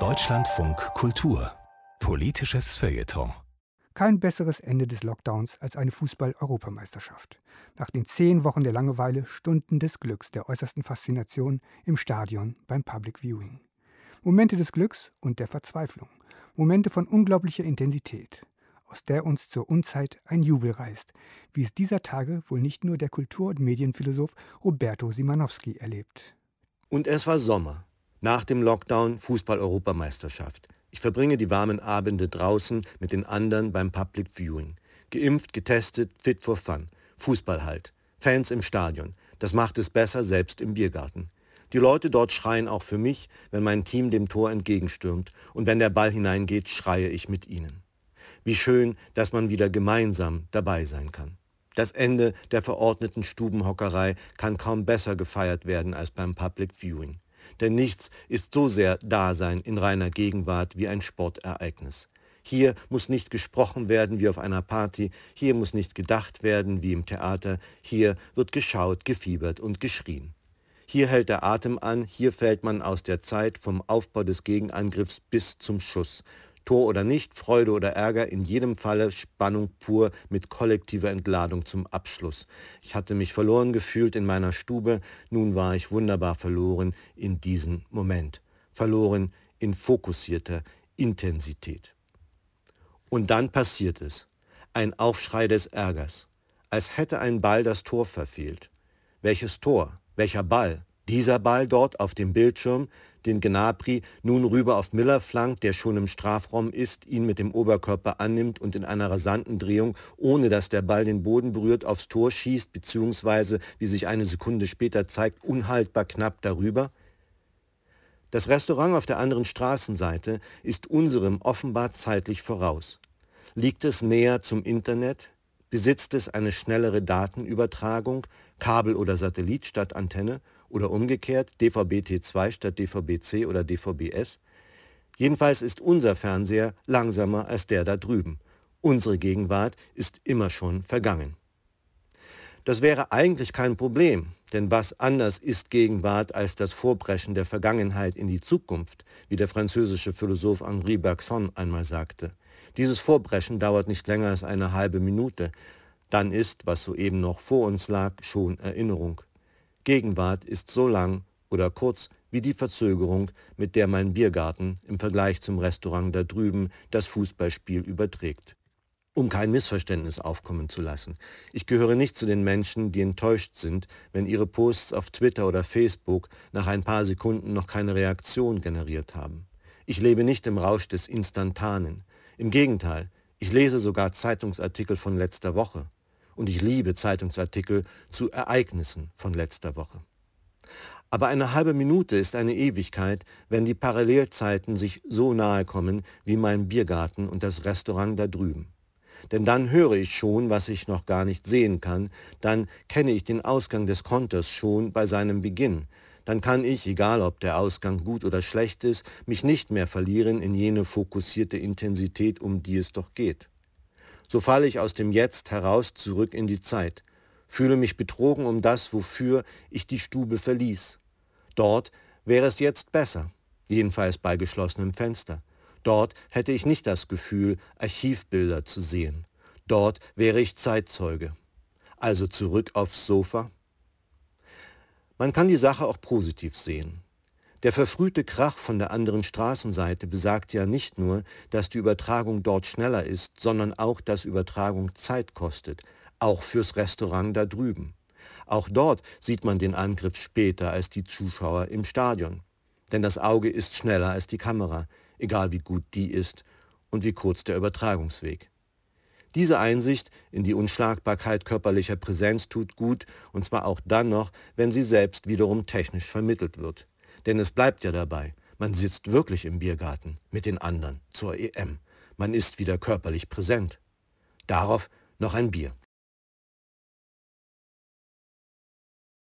Deutschlandfunk Kultur Politisches Feuilleton kein besseres Ende des Lockdowns als eine Fußball-Europameisterschaft. Nach den zehn Wochen der Langeweile Stunden des Glücks, der äußersten Faszination im Stadion beim Public Viewing. Momente des Glücks und der Verzweiflung. Momente von unglaublicher Intensität, aus der uns zur Unzeit ein Jubel reißt, wie es dieser Tage wohl nicht nur der Kultur- und Medienphilosoph Roberto Simanowski erlebt. Und es war Sommer. Nach dem Lockdown Fußball-Europameisterschaft. Ich verbringe die warmen Abende draußen mit den anderen beim Public Viewing. Geimpft, getestet, fit for fun. Fußball halt. Fans im Stadion. Das macht es besser, selbst im Biergarten. Die Leute dort schreien auch für mich, wenn mein Team dem Tor entgegenstürmt und wenn der Ball hineingeht, schreie ich mit ihnen. Wie schön, dass man wieder gemeinsam dabei sein kann. Das Ende der verordneten Stubenhockerei kann kaum besser gefeiert werden als beim Public Viewing. Denn nichts ist so sehr Dasein in reiner Gegenwart wie ein Sportereignis. Hier muss nicht gesprochen werden wie auf einer Party, hier muss nicht gedacht werden wie im Theater, hier wird geschaut, gefiebert und geschrien. Hier hält der Atem an, hier fällt man aus der Zeit vom Aufbau des Gegenangriffs bis zum Schuss, Tor oder nicht, Freude oder Ärger, in jedem Falle Spannung pur mit kollektiver Entladung zum Abschluss. Ich hatte mich verloren gefühlt in meiner Stube, nun war ich wunderbar verloren in diesen Moment, verloren in fokussierter Intensität. Und dann passiert es, ein Aufschrei des Ärgers, als hätte ein Ball das Tor verfehlt. Welches Tor? Welcher Ball? Dieser Ball dort auf dem Bildschirm, den Gnabry nun rüber auf Miller flankt, der schon im Strafraum ist, ihn mit dem Oberkörper annimmt und in einer rasanten Drehung, ohne dass der Ball den Boden berührt, aufs Tor schießt, beziehungsweise, wie sich eine Sekunde später zeigt, unhaltbar knapp darüber? Das Restaurant auf der anderen Straßenseite ist unserem offenbar zeitlich voraus. Liegt es näher zum Internet? Besitzt es eine schnellere Datenübertragung, Kabel oder Satellit statt Antenne? oder umgekehrt DVB-T2 statt DVB-C oder DVB-S. Jedenfalls ist unser Fernseher langsamer als der da drüben. Unsere Gegenwart ist immer schon vergangen. Das wäre eigentlich kein Problem, denn was anders ist Gegenwart als das Vorbrechen der Vergangenheit in die Zukunft, wie der französische Philosoph Henri Bergson einmal sagte. Dieses Vorbrechen dauert nicht länger als eine halbe Minute, dann ist, was soeben noch vor uns lag, schon Erinnerung. Gegenwart ist so lang oder kurz wie die Verzögerung, mit der mein Biergarten im Vergleich zum Restaurant da drüben das Fußballspiel überträgt. Um kein Missverständnis aufkommen zu lassen. Ich gehöre nicht zu den Menschen, die enttäuscht sind, wenn ihre Posts auf Twitter oder Facebook nach ein paar Sekunden noch keine Reaktion generiert haben. Ich lebe nicht im Rausch des Instantanen. Im Gegenteil, ich lese sogar Zeitungsartikel von letzter Woche und ich liebe Zeitungsartikel zu Ereignissen von letzter Woche. Aber eine halbe Minute ist eine Ewigkeit, wenn die Parallelzeiten sich so nahe kommen wie mein Biergarten und das Restaurant da drüben. Denn dann höre ich schon, was ich noch gar nicht sehen kann, dann kenne ich den Ausgang des Konters schon bei seinem Beginn, dann kann ich, egal ob der Ausgang gut oder schlecht ist, mich nicht mehr verlieren in jene fokussierte Intensität, um die es doch geht. So falle ich aus dem Jetzt heraus zurück in die Zeit, fühle mich betrogen um das, wofür ich die Stube verließ. Dort wäre es jetzt besser, jedenfalls bei geschlossenem Fenster. Dort hätte ich nicht das Gefühl, Archivbilder zu sehen. Dort wäre ich Zeitzeuge. Also zurück aufs Sofa. Man kann die Sache auch positiv sehen. Der verfrühte Krach von der anderen Straßenseite besagt ja nicht nur, dass die Übertragung dort schneller ist, sondern auch, dass Übertragung Zeit kostet, auch fürs Restaurant da drüben. Auch dort sieht man den Angriff später als die Zuschauer im Stadion. Denn das Auge ist schneller als die Kamera, egal wie gut die ist und wie kurz der Übertragungsweg. Diese Einsicht in die Unschlagbarkeit körperlicher Präsenz tut gut, und zwar auch dann noch, wenn sie selbst wiederum technisch vermittelt wird. Denn es bleibt ja dabei, man sitzt wirklich im Biergarten mit den anderen zur EM. Man ist wieder körperlich präsent. Darauf noch ein Bier.